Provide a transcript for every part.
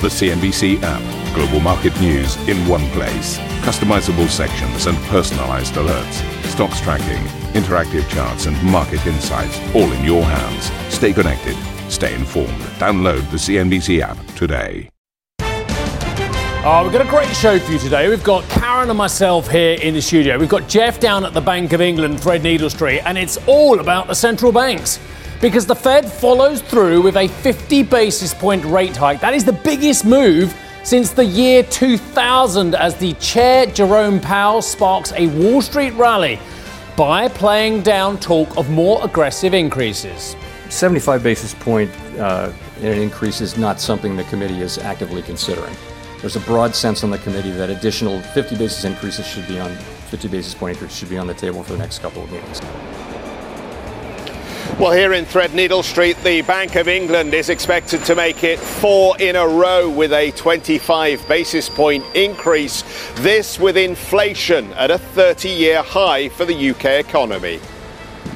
The CNBC app. Global market news in one place. Customizable sections and personalized alerts. Stocks tracking, interactive charts, and market insights all in your hands. Stay connected. Stay informed. Download the CNBC app today. Oh, we've got a great show for you today. We've got Karen and myself here in the studio. We've got Jeff down at the Bank of England, Threadneedle Street, and it's all about the central banks because the Fed follows through with a 50 basis point rate hike. That is the biggest move since the year 2000 as the chair Jerome Powell sparks a Wall Street rally by playing down talk of more aggressive increases. 75 basis point uh, increase is not something the committee is actively considering. There's a broad sense on the committee that additional 50 basis increases should be on 50 basis point increases should be on the table for the next couple of meetings. Well, here in Threadneedle Street, the Bank of England is expected to make it four in a row with a 25 basis point increase. This with inflation at a 30 year high for the UK economy.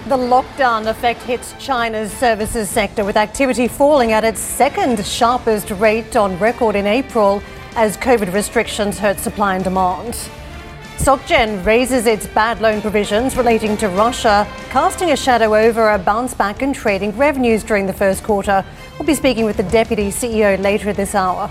The lockdown effect hits China's services sector with activity falling at its second sharpest rate on record in April as COVID restrictions hurt supply and demand. SocGen raises its bad loan provisions relating to Russia, casting a shadow over a bounce back in trading revenues during the first quarter. We'll be speaking with the Deputy CEO later this hour.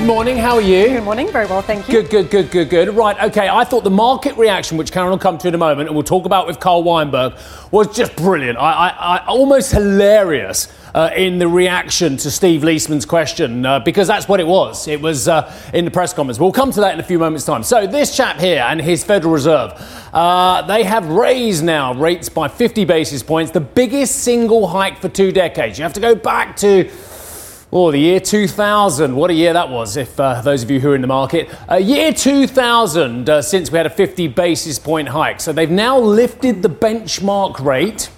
Good morning. How are you? Good morning. Very well, thank you. Good, good, good, good, good. Right, okay. I thought the market reaction, which Karen will come to in a moment, and we'll talk about with Carl Weinberg, was just brilliant. I, I, I almost hilarious. Uh, in the reaction to Steve Liesman's question, uh, because that's what it was. It was uh, in the press conference. We'll come to that in a few moments' time. So, this chap here and his Federal Reserve, uh, they have raised now rates by 50 basis points, the biggest single hike for two decades. You have to go back to Oh, the year 2000. What a year that was, if uh, those of you who are in the market. Uh, year 2000, uh, since we had a 50 basis point hike. So they've now lifted the benchmark rate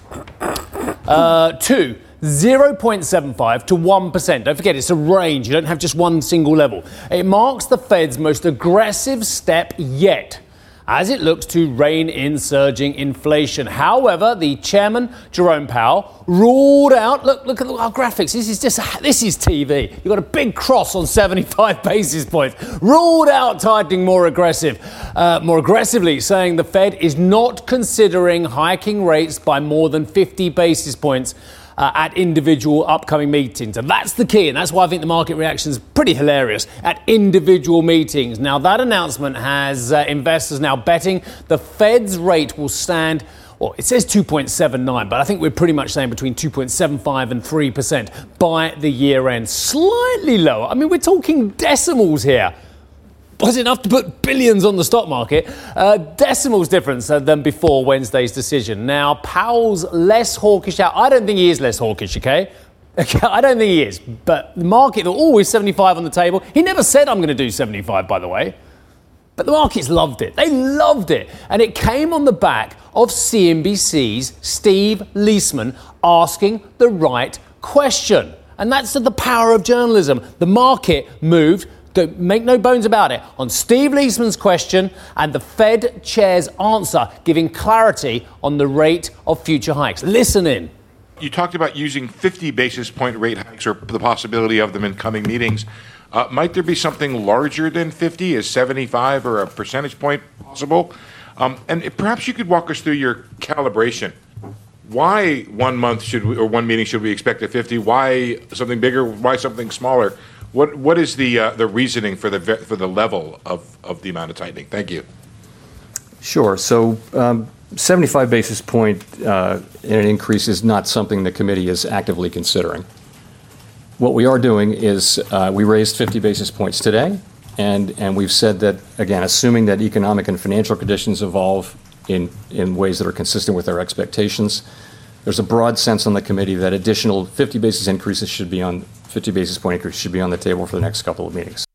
uh, to 0.75 to 1%. Don't forget, it's a range. You don't have just one single level. It marks the Fed's most aggressive step yet as it looks to rein in surging inflation. However, the chairman, Jerome Powell, ruled out look, look at our graphics. This is just this is TV. You've got a big cross on 75 basis points. Ruled out tightening more aggressive, uh, more aggressively, saying the Fed is not considering hiking rates by more than 50 basis points uh, at individual upcoming meetings. And that's the key, and that's why I think the market reaction is pretty hilarious at individual meetings. Now, that announcement has uh, investors now betting the Fed's rate will stand. Well, it says 2.79, but I think we're pretty much saying between 2.75 and 3% by the year end. Slightly lower. I mean, we're talking decimals here was enough to put billions on the stock market. Uh, decimals difference uh, than before Wednesday's decision. Now, Powell's less hawkish out. I don't think he is less hawkish, okay? Okay, I don't think he is. But the market, they're always 75 on the table. He never said I'm going to do 75, by the way. But the markets loved it. They loved it. And it came on the back of CNBC's Steve Liesman asking the right question. And that's the power of journalism. The market moved don't make no bones about it. On Steve Liesman's question and the Fed chair's answer, giving clarity on the rate of future hikes. Listen in. You talked about using 50 basis point rate hikes or the possibility of them in coming meetings. Uh, might there be something larger than 50? Is 75 or a percentage point possible? Um, and perhaps you could walk us through your calibration. Why one month should we, or one meeting should we expect a 50? Why something bigger? Why something smaller? What what is the uh, the reasoning for the for the level of, of the amount of tightening? Thank you. Sure. So. Um, 75 basis point uh, in an increase is not something the committee is actively considering. What we are doing is uh, we raised 50 basis points today, and, and we've said that, again, assuming that economic and financial conditions evolve in, in ways that are consistent with our expectations, there's a broad sense on the committee that additional 50 basis increases should be on 50 basis point increase should be on the table for the next couple of meetings.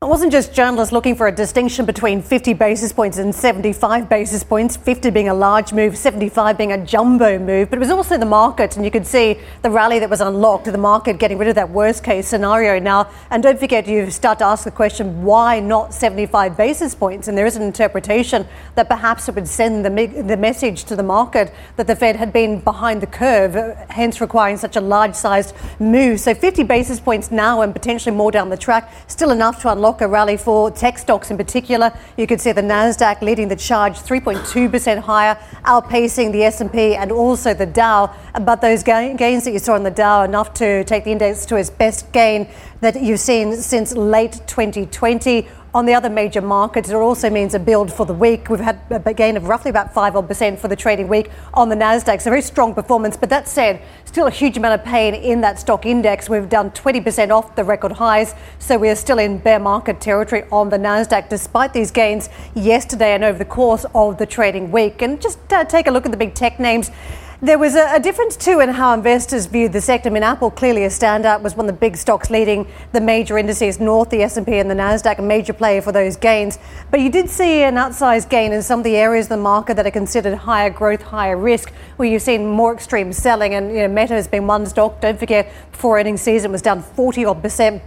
It wasn't just journalists looking for a distinction between 50 basis points and 75 basis points, 50 being a large move, 75 being a jumbo move, but it was also the market, and you could see the rally that was unlocked, the market getting rid of that worst case scenario now. And don't forget, you start to ask the question, why not 75 basis points? And there is an interpretation that perhaps it would send the, the message to the market that the Fed had been behind the curve, hence requiring such a large sized move. So 50 basis points now and potentially more down the track, still enough to unlock a rally for tech stocks in particular. You could see the Nasdaq leading the charge, 3.2% higher, outpacing the S&P and also the Dow. But those gains that you saw in the Dow enough to take the index to its best gain that you've seen since late 2020 on the other major markets. It also means a build for the week. We've had a gain of roughly about 5 odd percent for the trading week on the Nasdaq. So very strong performance. But that said, still a huge amount of pain in that stock index. We've done 20% off the record highs. So we are still in bear market territory on the Nasdaq despite these gains yesterday and over the course of the trading week. And just uh, take a look at the big tech names. There was a, a, difference too in how investors viewed the sector. I mean, Apple clearly a standout was one of the big stocks leading the major indices north, the S&P and the Nasdaq, a major player for those gains. But you did see an outsized gain in some of the areas of the market that are considered higher growth, higher risk, where you've seen more extreme selling. And you know, Meta has been one stock. Don't forget, before earnings season was down 40 odd percent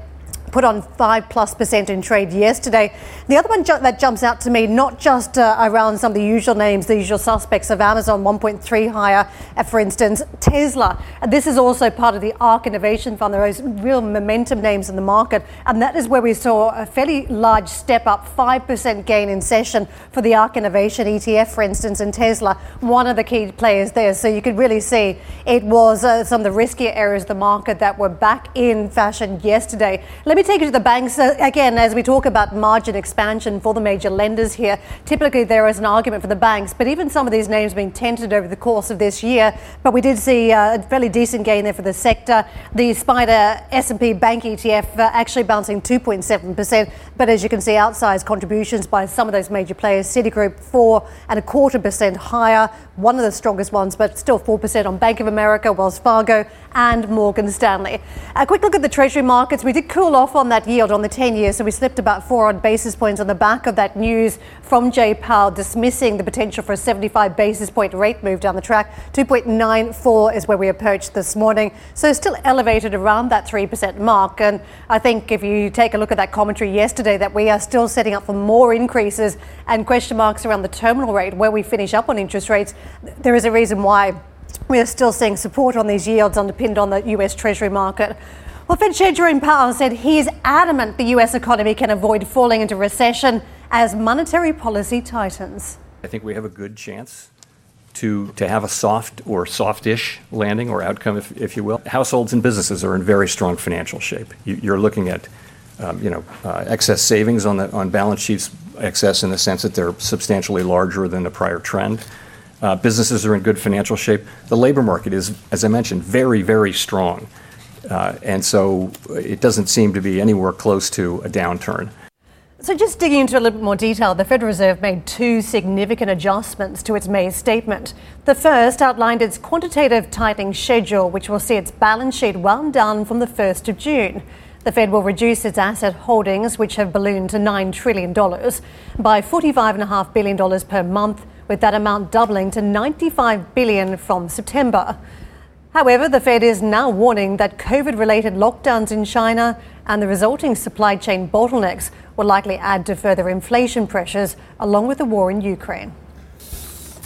put on 5 plus percent in trade yesterday. The other one ju- that jumps out to me, not just uh, around some of the usual names, the usual suspects of Amazon 1.3 higher, uh, for instance, Tesla. And this is also part of the ARK Innovation Fund. Are real momentum names in the market. And that is where we saw a fairly large step up, 5% gain in session for the ARK Innovation ETF, for instance, and Tesla, one of the key players there. So you could really see it was uh, some of the riskier areas of the market that were back in fashion yesterday. Let me me take you to the banks. Uh, again, as we talk about margin expansion for the major lenders here, typically there is an argument for the banks, but even some of these names being tented over the course of this year. But we did see uh, a fairly decent gain there for the sector. The SPDR S&P Bank ETF uh, actually bouncing 2.7%, but as you can see, outsized contributions by some of those major players. Citigroup four and a quarter percent higher, one of the strongest ones, but still 4% on Bank of America, Wells Fargo, and Morgan Stanley. A quick look at the Treasury markets. We did cool off on that yield on the 10 year, so we slipped about four odd basis points on the back of that news from Jay Powell dismissing the potential for a 75 basis point rate move down the track. 2.94 is where we approached this morning, so still elevated around that 3% mark. And I think if you take a look at that commentary yesterday, that we are still setting up for more increases and question marks around the terminal rate where we finish up on interest rates, there is a reason why we are still seeing support on these yields underpinned on the US Treasury market. Well, Fed Chair Jerome Powell said he is adamant the US economy can avoid falling into recession as monetary policy tightens. I think we have a good chance to, to have a soft or softish landing or outcome, if, if you will. Households and businesses are in very strong financial shape. You, are looking at um, you know, uh, excess savings on, the, on balance sheets, excess in the sense that they're substantially larger than the prior trend. Uh, businesses are in good financial shape. The labor market is, as I mentioned, very, very strong. Uh, and so it doesn't seem to be anywhere close to a downturn. So, just digging into a little bit more detail, the Federal Reserve made two significant adjustments to its May statement. The first outlined its quantitative tightening schedule, which will see its balance sheet wound down from the 1st of June. The Fed will reduce its asset holdings, which have ballooned to $9 trillion, by $45.5 billion per month, with that amount doubling to 95 billion from September. However, the Fed is now warning that COVID related lockdowns in China and the resulting supply chain bottlenecks will likely add to further inflation pressures, along with the war in Ukraine.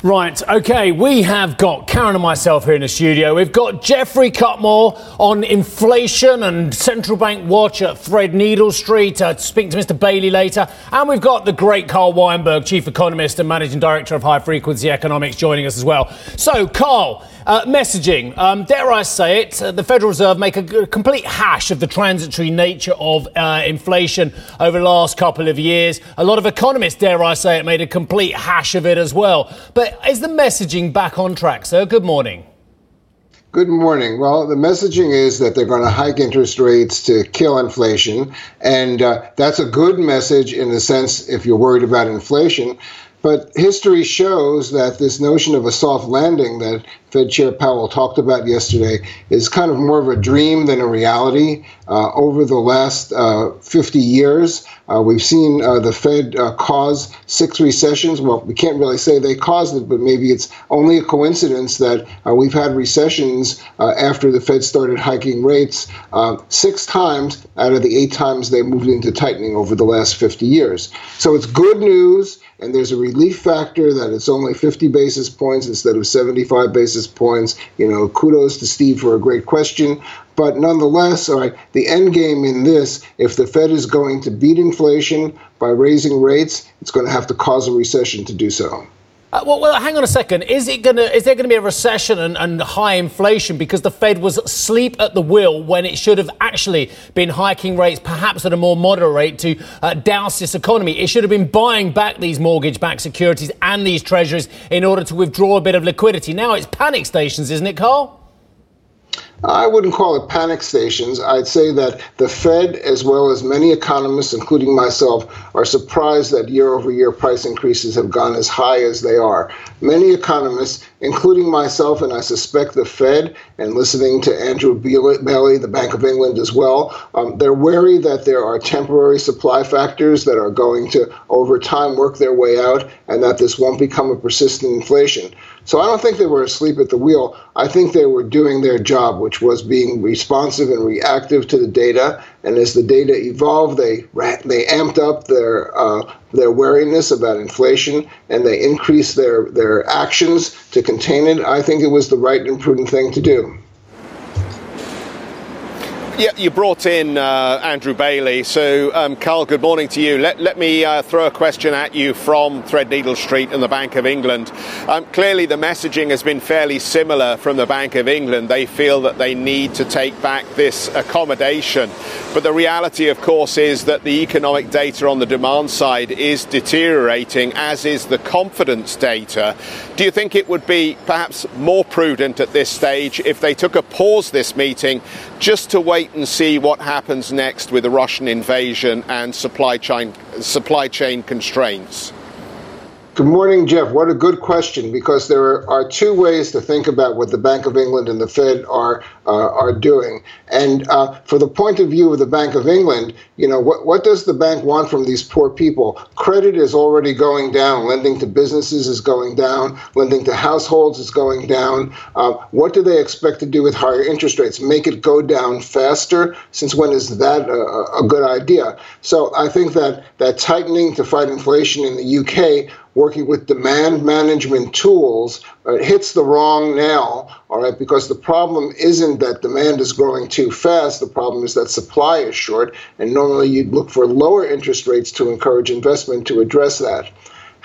Right, okay, we have got Karen and myself here in the studio. We've got Jeffrey Cutmore on inflation and central bank watch at Threadneedle Street, uh, speak to Mr. Bailey later. And we've got the great Carl Weinberg, chief economist and managing director of High Frequency Economics, joining us as well. So, Carl, uh, messaging. Um, dare I say it, uh, the Federal Reserve make a, complete hash of the transitory nature of uh, inflation over the last couple of years. A lot of economists, dare I say it, made a complete hash of it as well. But is the messaging back on track, sir? Good morning. Good morning. Well, the messaging is that they're going to hike interest rates to kill inflation. And uh, that's a good message in the sense if you're worried about inflation. But history shows that this notion of a soft landing that Fed Chair Powell talked about yesterday is kind of more of a dream than a reality. Uh, over the last uh, 50 years, uh, we've seen uh, the Fed uh, cause six recessions. Well, we can't really say they caused it, but maybe it's only a coincidence that uh, we've had recessions after the Fed started hiking rates six times out of the eight times they moved into tightening over the last 50 years. So it's good news and there's a relief factor that it's only 50 basis points instead of 75 basis points. You know, kudos to Steve for a great question. But nonetheless, all right, the end game in this, if the Fed is going to beat inflation by raising rates, it's going to have to cause a recession to do so. Uh, well, well, hang on a second. Is it to? Is there going to be a recession and, and, high inflation because the Fed was asleep at the wheel when it should have actually been hiking rates, perhaps at a more moderate rate, to uh, douse this economy? It should have been buying back these mortgage-backed securities and these treasuries in order to withdraw a bit of liquidity. Now it's panic stations, isn't it, Carl? I wouldn't call it panic stations. I'd say that the Fed, as well as many economists, including myself, are surprised that year over year price increases have gone as high as they are. Many economists, including myself, and I suspect the Fed, and listening to Andrew Bailey, the Bank of England as well, um, they're wary that there are temporary supply factors that are going to, over time, work their way out, and that this won't become a persistent inflation. So I don't think they were asleep at the wheel. I think they were doing their job, which was being responsive and reactive to the data. And as the data evolved, they they amped up their uh, their wariness about inflation and they increased their their actions to contain it. I think it was the right and prudent thing to do. Yeah, you brought in uh, Andrew Bailey. So, um, Carl, good morning to you. Let, let me uh, throw a question at you from Threadneedle Street and the Bank of England. Um, clearly, the messaging has been fairly similar from the Bank of England. They feel that they need to take back this accommodation. But the reality, of course, is that the economic data on the demand side is deteriorating, as is the confidence data. Do you think it would be perhaps more prudent at this stage if they took a pause this meeting just to wait and see what happens next with the Russian invasion and supply chain, supply chain constraints? Good morning, Jeff. What a good question, because there are two ways to think about what the Bank of England and the Fed are uh, are doing. And uh, for the point of view of the Bank of England, you know, what, what does the bank want from these poor people? Credit is already going down. Lending to businesses is going down. Lending to households is going down. Uh, what do they expect to do with higher interest rates? Make it go down faster? Since when is that a, a good idea? So I think that that tightening to fight inflation in the UK working with demand management tools uh, hits the wrong nail, all right, because the problem isn't that demand is growing too fast. The problem is that supply is short, and normally you'd look for lower interest rates to encourage investment to address that.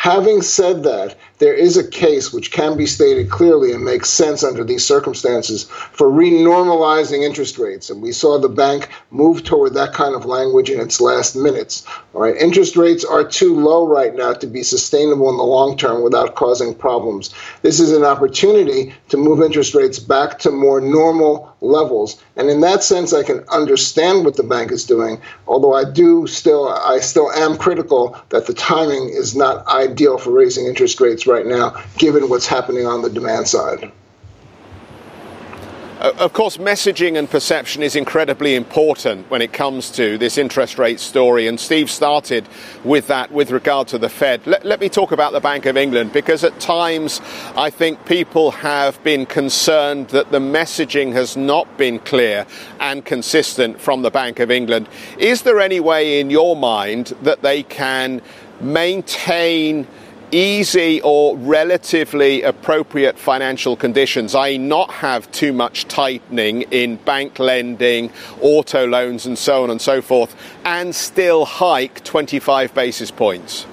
Having said that, there is a case which can be stated clearly and makes sense under these circumstances for renormalizing interest rates. And we saw the bank move toward that kind of language in its last minutes. All right, interest rates are too low right now to be sustainable in the long term without causing problems. This is an opportunity to move interest rates back to more normal levels. And in that sense, I can understand what the bank is doing, although I do still, I still am critical that the timing is not ideal for raising interest rates right now, given what's happening on the demand side. Of course, messaging and perception is incredibly important when it comes to this interest rate story. And Steve started with that with regard to the Fed. Let, let, me talk about the Bank of England because at times I think people have been concerned that the messaging has not been clear and consistent from the Bank of England. Is there any way in your mind that they can maintain easy or relatively appropriate financial conditions, i.e., not have too much tightening in bank lending, auto loans, and so on and so forth, and still hike 25 basis points?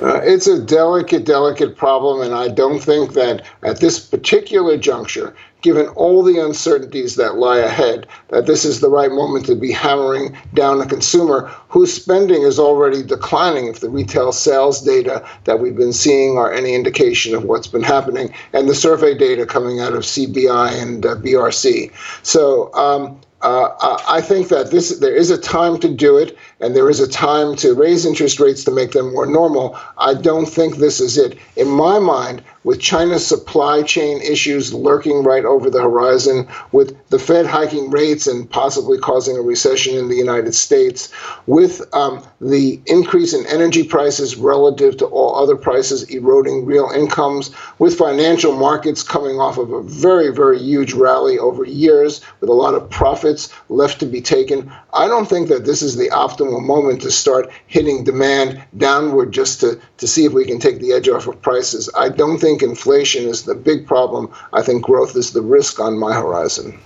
Uh, it's a delicate, delicate problem, and I don't think that at this particular juncture given all the uncertainties that lie ahead, that this is the right moment to be hammering down a consumer whose spending is already declining if the retail sales data that we've been seeing are any indication of what's been happening, and the survey data coming out of CBI and uh, BRC. So, um, uh, I think that this there is a time to do it, and there is a time to raise interest rates to make them more normal. I don't think this is it. In my mind, with China's supply chain issues lurking right over the horizon, with the Fed hiking rates and possibly causing a recession in the United States, with um, the increase in energy prices relative to all other prices eroding real incomes, with financial markets coming off of a very, very huge rally over years with a lot of profits left to be taken, I don't think that this is the optimal moment to start hitting demand downward just to, to see if we can take the edge off of prices. I don't think think inflation is the big problem. I think growth is the risk on my horizon.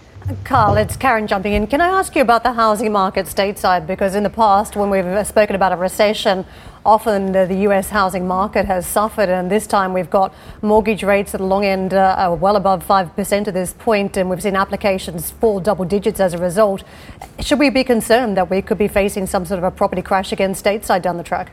Carl, it's Karen jumping in. Can I ask you about the housing market stateside? Because in the past, when we've spoken about a recession, often the, the US housing market has suffered, and this time we've got mortgage rates at the long end uh, well above 5% at this point, and we've seen applications fall double digits as a result. Should we be concerned that we could be facing some sort of a property crash again stateside down the track?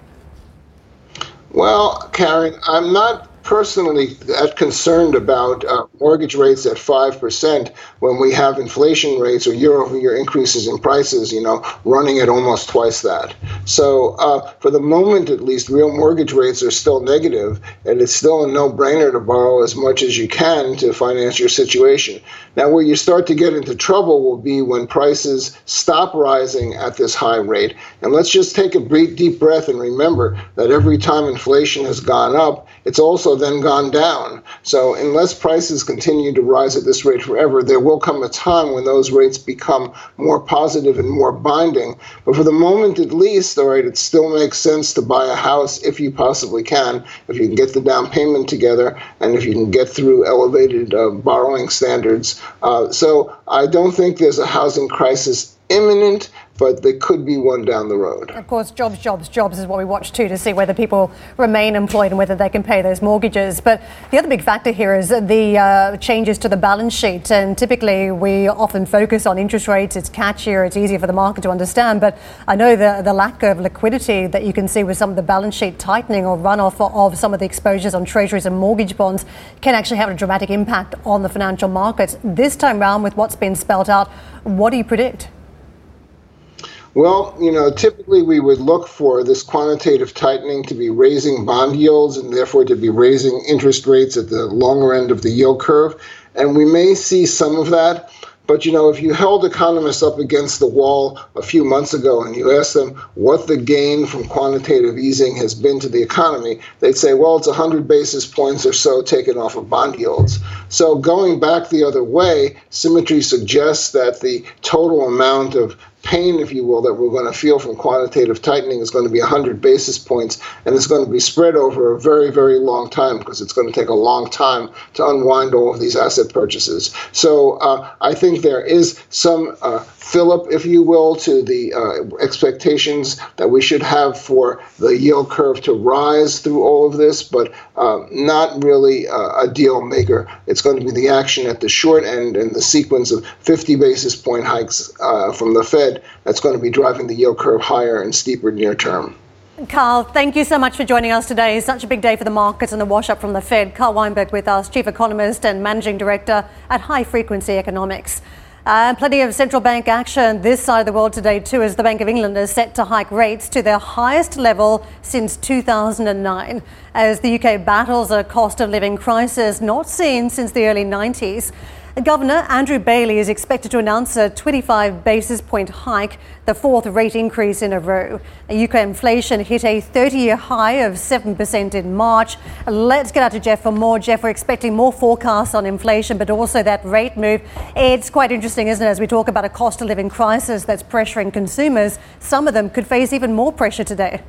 Well, Karen, I'm not personally that concerned about uh, mortgage rates at 5% when we have inflation rates or year over year increases in prices, you know, running at almost twice that. So, uh, for the moment at least, real mortgage rates are still negative, and it's still a no brainer to borrow as much as you can to finance your situation. Now, where you start to get into trouble will be when prices stop rising at this high rate. And let's just take a deep breath and remember that every time inflation has gone up, it's also then gone down. So, unless prices continue to rise at this rate forever, there will come a time when those rates become more positive and more binding. But for the moment, at least, all right, it still makes sense to buy a house if you possibly can, if you can get the down payment together, and if you can get through elevated uh, borrowing standards. Uh, so, I don't think there's a housing crisis imminent but there could be one down the road. Of course, jobs, jobs, jobs is what we watch too to see whether people remain employed and whether they can pay those mortgages. But the other big factor here is the uh, changes to the balance sheet. And typically, we often focus on interest rates. It's catchier, it's easier for the market to understand. But I know the, the lack of liquidity that you can see with some of the balance sheet tightening or runoff of some of the exposures on treasuries and mortgage bonds can actually have a dramatic impact on the financial markets. This time round, with what's been spelled out, what do you predict? Well, you know, typically we would look for this quantitative tightening to be raising bond yields and therefore to be raising interest rates at the longer end of the yield curve. And we may see some of that. But you know, if you held economists up against the wall a few months ago and you asked them what the gain from quantitative easing has been to the economy, they'd say, well, it's 100 basis points or so taken off of bond yields. So going back the other way, symmetry suggests that the total amount of pain, if you will, that we're going to feel from quantitative tightening is going to be 100 basis points, and it's going to be spread over a very, very long time because it's going to take a long time to unwind all of these asset purchases. So uh, I think there is some uh, fill-up, if you will, to the uh, expectations that we should have for the yield curve to rise through all of this, but uh, not really uh, a deal maker. It's going to be the action at the short end and the sequence of 50 basis point hikes uh, from the Fed that's going to be driving the yield curve higher and steeper near term. Carl, thank you so much for joining us today. Such a big day for the markets and the wash up from the Fed. Carl Weinberg with us, Chief Economist and Managing Director at High Frequency Economics. Uh, plenty of central bank action this side of the world today, too, as the Bank of England is set to hike rates to their highest level since 2009, as the UK battles a cost of living crisis not seen since the early 90s. Governor Andrew Bailey is expected to announce a 25 basis point hike, the fourth rate increase in a row. UK inflation hit a 30 year high of 7% in March. Let's get out to Jeff for more. Jeff, we're expecting more forecasts on inflation, but also that rate move. It's quite interesting, isn't it, as we talk about a cost of living crisis that's pressuring consumers? Some of them could face even more pressure today.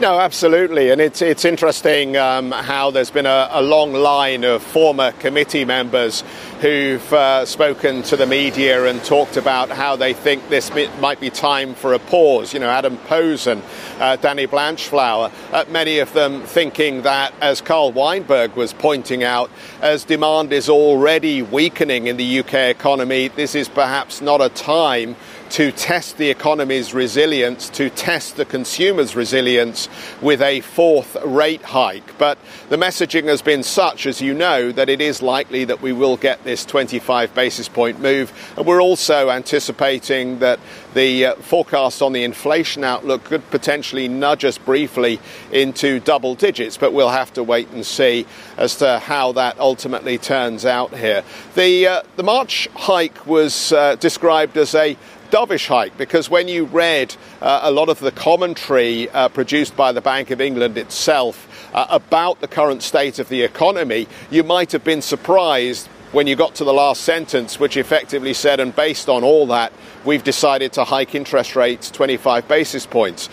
No, absolutely. And it's, it's interesting um, how there's been a, a, long line of former committee members who've uh, spoken to the media and talked about how they think this might be time for a pause. You know, Adam Posen, uh, Danny Blanchflower, uh, many of them thinking that, as Carl Weinberg was pointing out, as demand is already weakening in the UK economy, this is perhaps not a time to test the economy's resilience, to test the consumer's resilience, with a fourth rate hike. But the messaging has been such, as you know, that it is likely that we will get this 25 basis point move. And we're also anticipating that the uh, forecast on the inflation outlook could potentially nudge us briefly into double digits, but we'll have to wait and see as to how that ultimately turns out here. The, uh, the March hike was uh, described as a dovish hike because when you read uh, a lot of the commentary uh, produced by the Bank of England itself uh, about the current state of the economy, you might have been surprised when you got to the last sentence, which effectively said, and based on all that, we've decided to hike interest rates 25 basis points.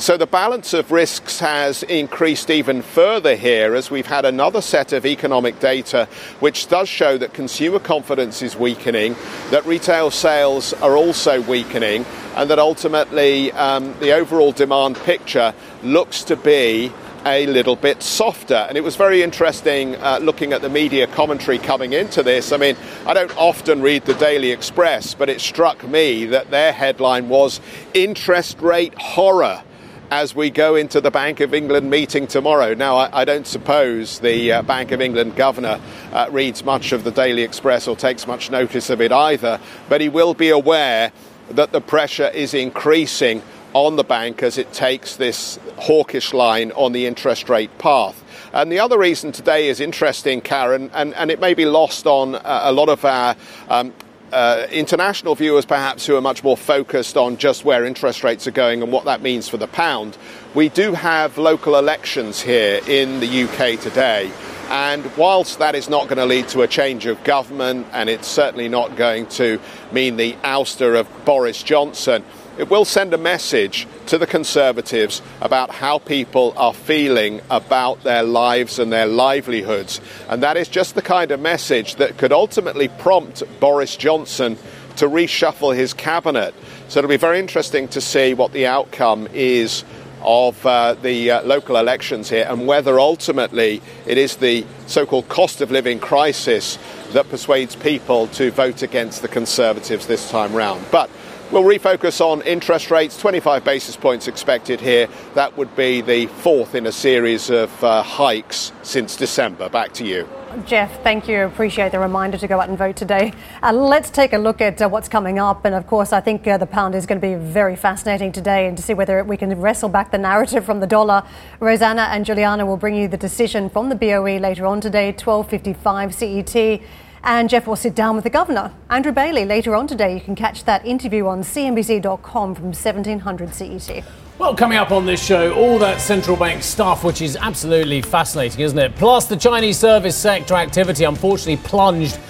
So the balance of risks has increased even further here as we've had another set of economic data which does show that consumer confidence is weakening, that retail sales are also weakening, and that ultimately um, the overall demand picture looks to be a little bit softer. And it was very interesting uh, looking at the media commentary coming into this. I mean, I don't often read the Daily Express, but it struck me that their headline was Interest Rate Horror as we go into the Bank of England meeting tomorrow. Now, I, I don't suppose the uh, Bank of England governor uh, reads much of the Daily Express or takes much notice of it either, but he will be aware that the pressure is increasing on the bank as it takes this hawkish line on the interest rate path. And the other reason today is interesting, Karen, and, and it may be lost on uh, a lot of our um, uh, international viewers, perhaps, who are much more focused on just where interest rates are going and what that means for the pound. We do have local elections here in the UK today. And whilst that is not going to lead to a change of government, and it's certainly not going to mean the ouster of Boris Johnson, it will send a message to the Conservatives about how people are feeling about their lives and their livelihoods. And that is just the kind of message that could ultimately prompt Boris Johnson to reshuffle his cabinet. So it'll be very interesting to see what the outcome is of uh, the uh, local elections here and whether ultimately it is the so called cost of living crisis that persuades people to vote against the Conservatives this time round. But We'll refocus on interest rates, 25 basis points expected here. That would be the fourth in a series of uh, hikes since December. Back to you. Jeff, thank you. Appreciate the reminder to go out and vote today. Uh, let's take a look at uh, what's coming up. And of course, I think uh, the pound is going to be very fascinating today and to see whether we can wrestle back the narrative from the dollar. Rosanna and Juliana will bring you the decision from the BOE later on today, 12.55 CET. And Jeff will sit down with the governor, Andrew Bailey, later on today. You can catch that interview on cnbc.com from 1700 CET. Well, coming up on this show, all that central bank stuff, which is absolutely fascinating, isn't it? Plus, the Chinese service sector activity unfortunately plunged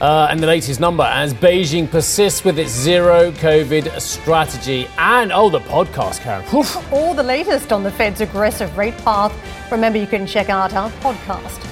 uh, in the latest number as Beijing persists with its zero COVID strategy. And, oh, the podcast, Karen. Oof. All the latest on the Fed's aggressive rate path. Remember, you can check out our podcast.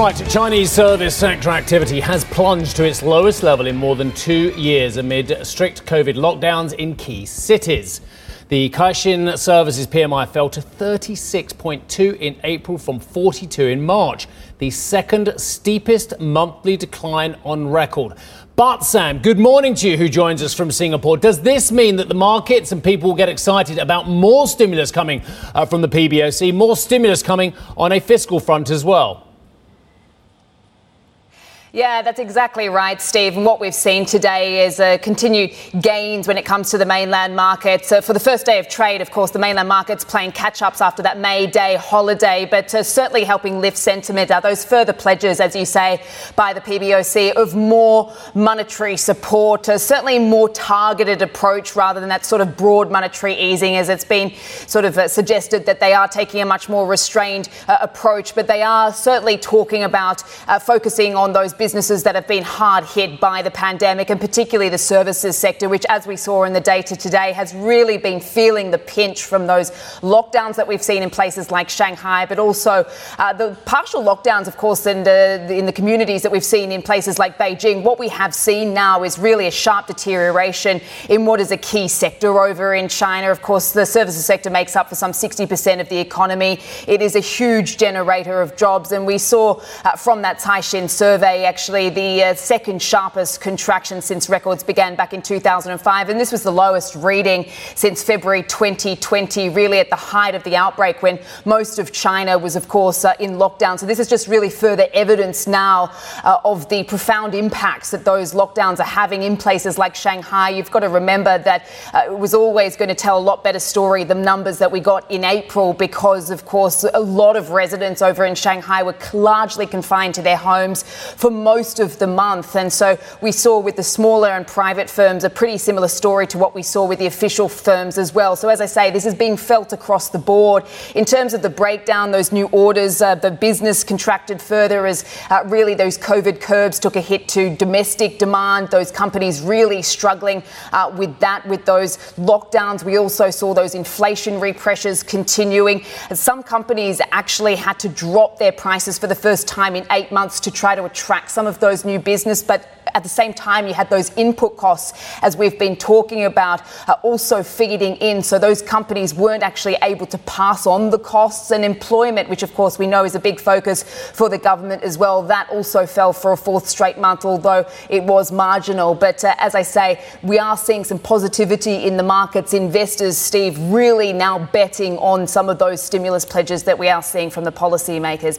Right, Chinese service sector activity has plunged to its lowest level in more than two years amid strict COVID lockdowns in key cities. The Caixin Services PMI fell to 36.2 in April from 42 in March, the second steepest monthly decline on record. But Sam, good morning to you who joins us from Singapore. Does this mean that the markets and people will get excited about more stimulus coming uh, from the PBOC, more stimulus coming on a fiscal front as well? Yeah, that's exactly right, Steve. And what we've seen today is uh, continued gains when it comes to the mainland markets. Uh, for the first day of trade, of course, the mainland markets playing catch ups after that May Day holiday, but uh, certainly helping lift sentiment. Are those further pledges, as you say, by the PBOC of more monetary support, uh, certainly more targeted approach rather than that sort of broad monetary easing, as it's been sort of uh, suggested that they are taking a much more restrained uh, approach. But they are certainly talking about focusing on those businesses that have been hard hit by the pandemic, and particularly the services sector, which, as we saw in the data today, has really been feeling the pinch from those lockdowns that we've seen in places like Shanghai, but also uh, the partial lockdowns, of course, in the, in the communities that we've seen in places like Beijing. What we have seen now is really a sharp deterioration in what is a key sector over in China. Of course, the services sector makes up for some 60% of the economy. It is a huge generator of jobs, and we saw uh, from that Caixin survey actually the uh, second sharpest contraction since records began back in 2005, and this was the lowest reading since February 2020, really at the height of the outbreak when most of China was, of course, uh, in lockdown. So this is just really further evidence now uh, of the profound impacts that those lockdowns are having in places like Shanghai. You've got to remember that uh, it was always going to tell a lot better story than numbers that we got in April because, of course, a lot of residents over in Shanghai were largely confined to their homes for most of the month. And so we saw with the smaller and private firms a pretty similar story to what we saw with the official firms as well. So, as I say, this is being felt across the board. In terms of the breakdown, those new orders, uh, the business contracted further as uh, really those COVID curbs took a hit to domestic demand. Those companies really struggling uh, with that, with those lockdowns. We also saw those inflationary pressures continuing. And some companies actually had to drop their prices for the first time in eight months to try to attract some of those new business, but at the same time, you had those input costs, as we've been talking about, uh, also feeding in. So those companies weren't actually able to pass on the costs and employment, which of course we know is a big focus for the government as well. That also fell for a fourth straight month, although it was marginal. But uh, as I say, we are seeing some positivity in the markets. Investors, Steve, really now betting on some of those stimulus pledges that we are seeing from the policymakers.